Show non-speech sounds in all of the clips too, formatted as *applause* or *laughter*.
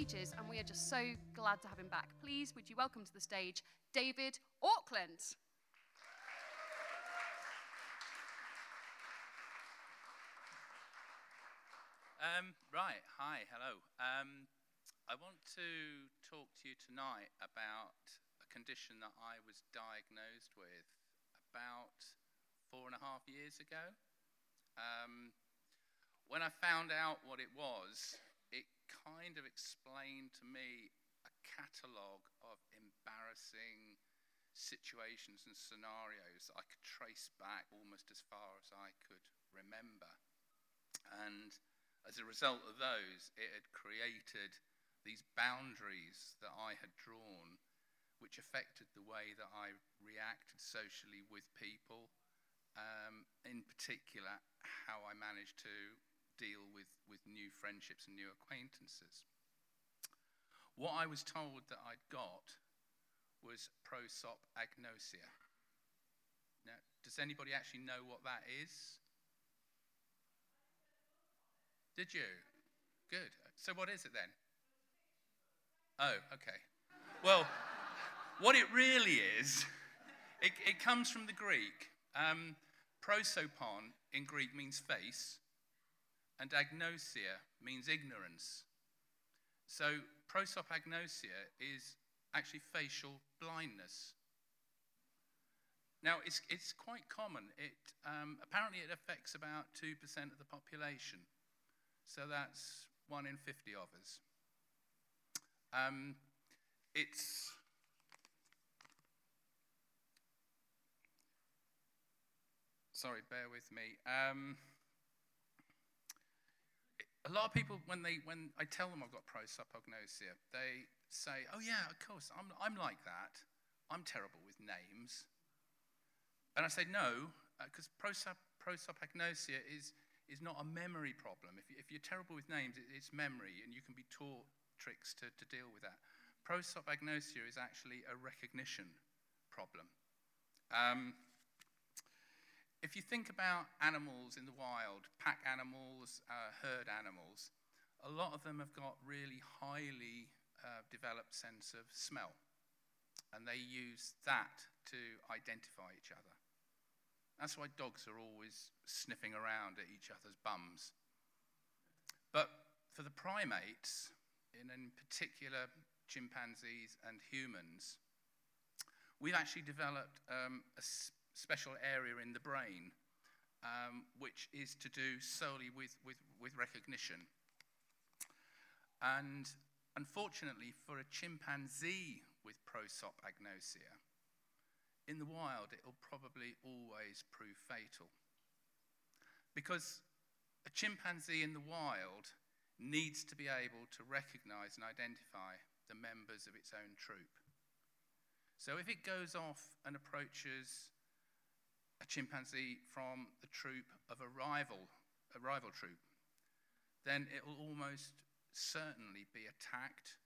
Ages, and we are just so glad to have him back. Please, would you welcome to the stage David Auckland? Um, right, hi, hello. Um, I want to talk to you tonight about a condition that I was diagnosed with about four and a half years ago. Um, when I found out what it was, it kind of explained to me a catalogue of embarrassing situations and scenarios that I could trace back almost as far as I could remember. And as a result of those, it had created these boundaries that I had drawn, which affected the way that I reacted socially with people. Um, in particular, how I managed to deal with, with new friendships and new acquaintances. What I was told that I'd got was prosopagnosia. Now, does anybody actually know what that is? Did you? Good. So, what is it then? Oh, okay. Well, what it really is, it, it comes from the Greek. Um, prosopon in Greek means face, and agnosia means ignorance. So, prosopagnosia is actually facial blindness. Now, it's, it's quite common. It, um, apparently, it affects about 2% of the population. So that's one in 50 of us. Um, it's sorry, bear with me. Um, a lot of people, when they when I tell them I've got prosopagnosia, they say, "Oh yeah, of course, I'm I'm like that. I'm terrible with names." And I say, "No, because uh, prosop, prosopagnosia is." is not a memory problem. If, if you're terrible with names, it, it's memory, and you can be taught tricks to, to deal with that. Prosopagnosia is actually a recognition problem. Um, if you think about animals in the wild, pack animals, uh, herd animals, a lot of them have got really highly uh, developed sense of smell, and they use that to identify each other. That's why dogs are always sniffing around at each other's bums. But for the primates, and in particular chimpanzees and humans, we've actually developed um, a special area in the brain um, which is to do solely with, with, with recognition. And unfortunately, for a chimpanzee with prosopagnosia, in the wild, it'll probably always prove fatal. Because a chimpanzee in the wild needs to be able to recognize and identify the members of its own troop. So if it goes off and approaches a chimpanzee from the troop of a rival, a rival troop, then it will almost certainly be attacked,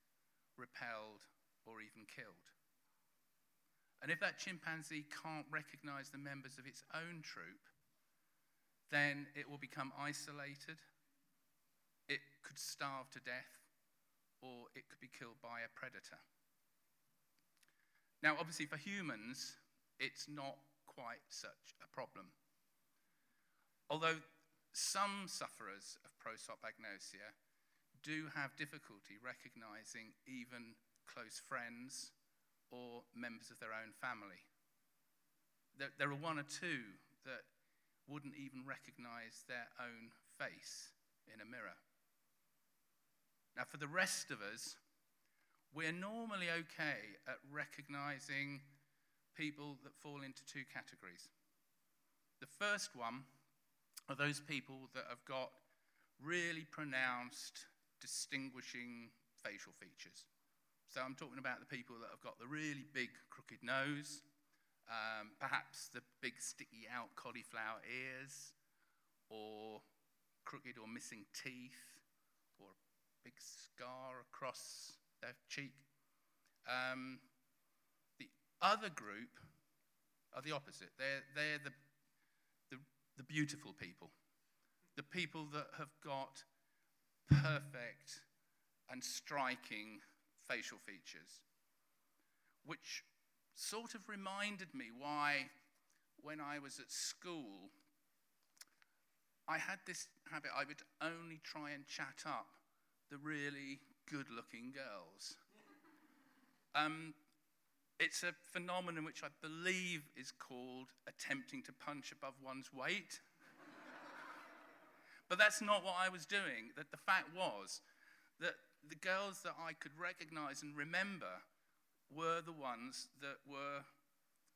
repelled, or even killed. And if that chimpanzee can't recognize the members of its own troop, then it will become isolated, it could starve to death, or it could be killed by a predator. Now, obviously, for humans, it's not quite such a problem. Although some sufferers of prosopagnosia do have difficulty recognizing even close friends or members of their own family. There, there are one or two that wouldn't even recognize their own face in a mirror. Now, for the rest of us, we're normally okay at recognizing people that fall into two categories. The first one are those people that have got really pronounced distinguishing facial features. So I'm talking about the people that have got the really big crooked nose, um, perhaps the big sticky out cauliflower ears, or crooked or missing teeth, or a big scar across their cheek. Um, other group are the opposite. They're, they're the, the, the beautiful people, the people that have got perfect and striking facial features, which sort of reminded me why, when I was at school, I had this habit, I would only try and chat up the really good looking girls. Um, it's a phenomenon which I believe is called attempting to punch above one's weight. *laughs* but that's not what I was doing. That the fact was that the girls that I could recognize and remember were the ones that were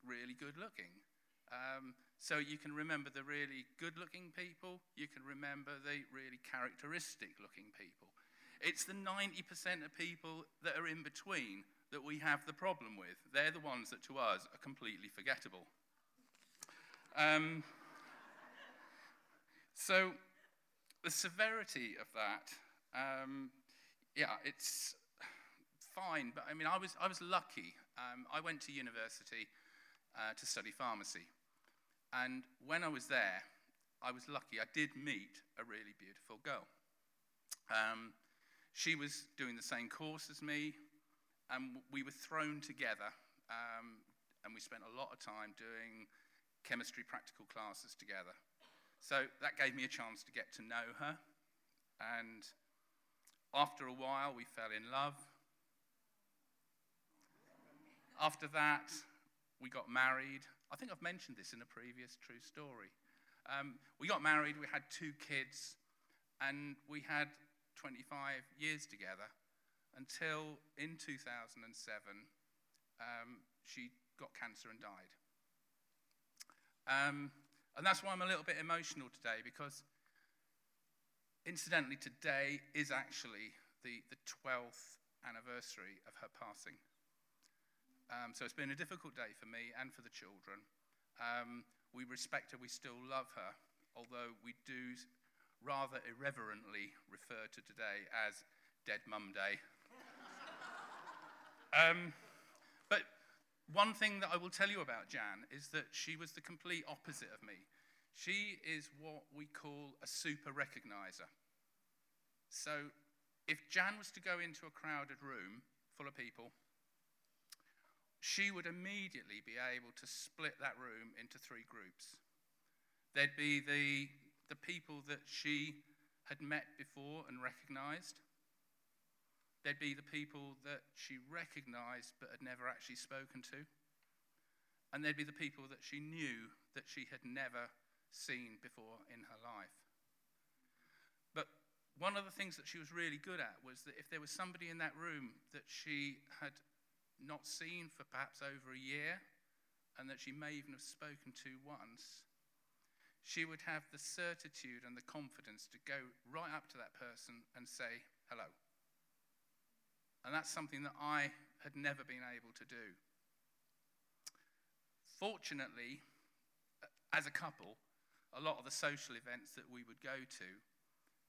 really good looking. Um, so you can remember the really good looking people, you can remember the really characteristic looking people. It's the 90% of people that are in between that we have the problem with. They're the ones that to us are completely forgettable. Um, so the severity of that um, yeah, it's fine. But I mean, I was, I was lucky. Um, I went to university uh, to study pharmacy. And when I was there, I was lucky. I did meet a really beautiful girl. Um, she was doing the same course as me, and we were thrown together. Um, and we spent a lot of time doing chemistry practical classes together. So that gave me a chance to get to know her. And after a while, we fell in love. After that, we got married. I think I've mentioned this in a previous true story. Um, we got married, we had two kids, and we had 25 years together until in 2007 um, she got cancer and died. Um, and that's why I'm a little bit emotional today because Incidentally, today is actually the, the 12th anniversary of her passing. Um, so it's been a difficult day for me and for the children. Um, we respect her, we still love her, although we do rather irreverently refer to today as Dead Mum Day. Um, but one thing that I will tell you about Jan is that she was the complete opposite of me. She is what we call a super recognizer. So if Jan was to go into a crowded room full of people, she would immediately be able to split that room into three groups. There'd be the, the people that she had met before and recognized. There'd be the people that she recognized but had never actually spoken to. And they'd be the people that she knew that she had never seen before in her life. But one of the things that she was really good at was that if there was somebody in that room that she had not seen for perhaps over a year, and that she may even have spoken to once, she would have the certitude and the confidence to go right up to that person and say hello. And that's something that I had never been able to do. Fortunately, as a couple, a lot of the social events that we would go to,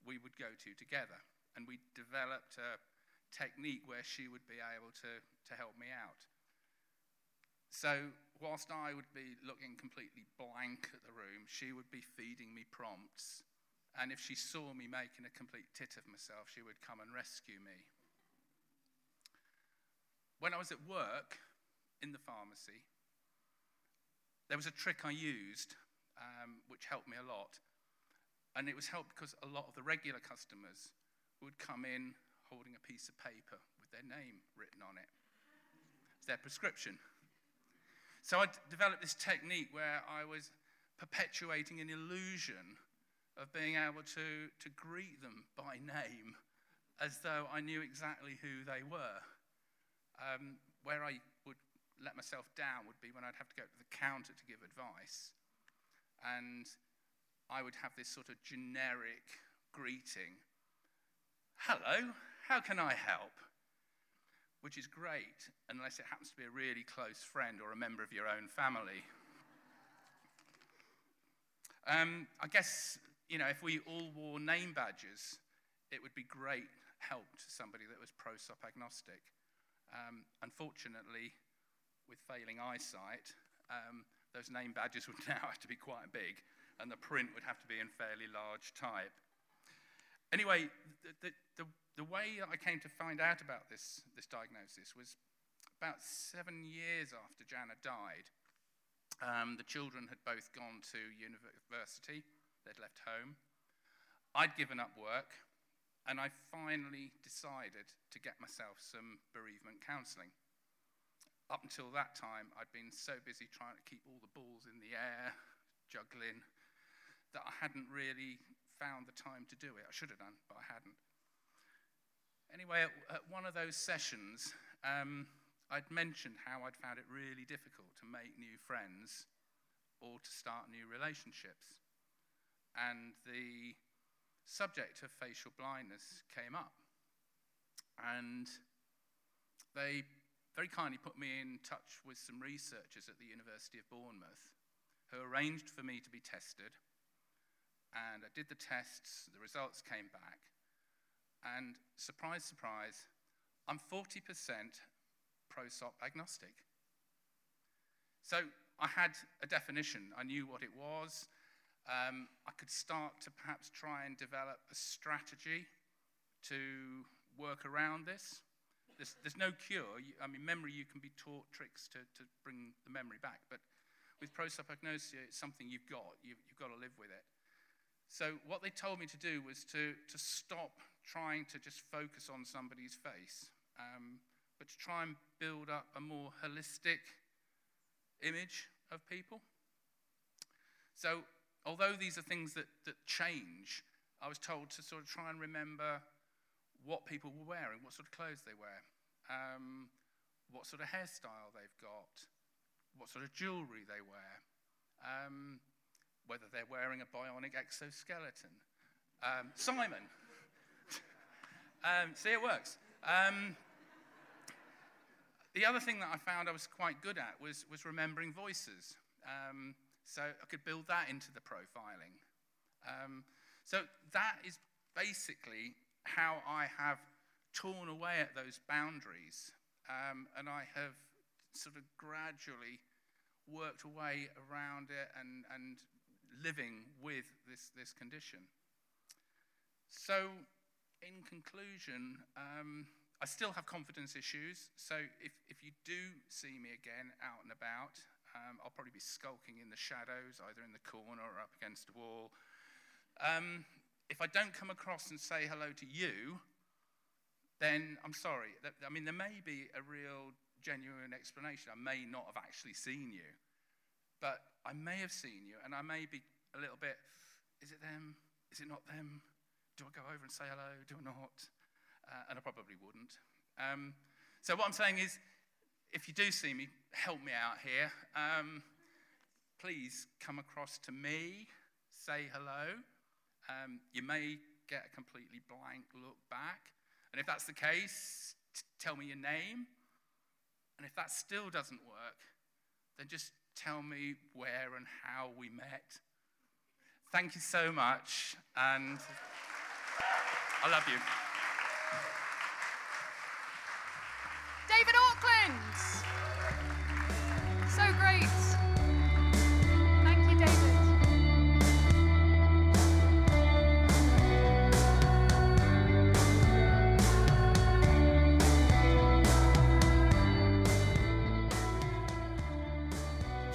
we would go to together. And we developed a technique where she would be able to, to help me out. So, whilst I would be looking completely blank at the room, she would be feeding me prompts. And if she saw me making a complete tit of myself, she would come and rescue me. When I was at work in the pharmacy, there was a trick I used um, which helped me a lot. And it was helped because a lot of the regular customers would come in holding a piece of paper with their name written on it. It's their prescription. So I developed this technique where I was perpetuating an illusion of being able to, to greet them by name as though I knew exactly who they were. Um, where I would let myself down would be when I'd have to go to the counter to give advice and I would have this sort of generic greeting Hello, how can I help? which is great unless it happens to be a really close friend or a member of your own family. Um, I guess, you know, if we all wore name badges, it would be great help to somebody that was prosopagnosic. Um, unfortunately, with failing eyesight, um, those name badges would *laughs* now have to be quite big, and the print would have to be in fairly large type. Anyway, the, the, the, way I came to find out about this, this diagnosis was about seven years after Jana died. Um, the children had both gone to university, they'd left home. I'd given up work, and I finally decided to get myself some bereavement counselling. Up until that time, I'd been so busy trying to keep all the balls in the air, juggling, that I hadn't really found the time to do it. I should have done, but I hadn't. Anyway, at, at one of those sessions, um, I'd mentioned how I'd found it really difficult to make new friends or to start new relationships. And the subject of facial blindness came up. And they very kindly put me in touch with some researchers at the University of Bournemouth who arranged for me to be tested and I did the tests, the results came back, and surprise, surprise, I'm 40% pro-SOP agnostic. So I had a definition. I knew what it was. Um, I could start to perhaps try and develop a strategy to work around this. There's, there's no cure. I mean, memory, you can be taught tricks to, to bring the memory back. But with pro-SOP it's something you've got. You've, you've got to live with it. So, what they told me to do was to, to stop trying to just focus on somebody's face, um, but to try and build up a more holistic image of people. So, although these are things that, that change, I was told to sort of try and remember what people were wearing, what sort of clothes they wear, um, what sort of hairstyle they've got, what sort of jewelry they wear. Um, whether they're wearing a bionic exoskeleton. Um, Simon. *laughs* um, see, it works. Um, the other thing that I found I was quite good at was, was remembering voices. So I could build that into the profiling. Um, so that is basically how I have torn away at those boundaries. Um, and I have sort of gradually worked away around it and, and living with this, this condition. So, in conclusion, um, I still have confidence issues. So, if, if you do see me again out and about, um, I'll probably be skulking in the shadows, either in the corner or up against a wall. Um, if I don't come across and say hello to you, then I'm sorry. I mean, there may be a real, genuine explanation. I may not have actually seen you. But I may have seen you, and I may be a little bit, is it them? Is it not them? Do I go over and say hello? Do I not? Uh, and I probably wouldn't. Um, so what I'm saying is, if you do see me, help me out here. Um, please come across to me, say hello. Um, you may get a completely blank look back. And if that's the case, t- tell me your name. And if that still doesn't work, then just tell me where and how we met. Thank you so much, and I love you. David Auckland!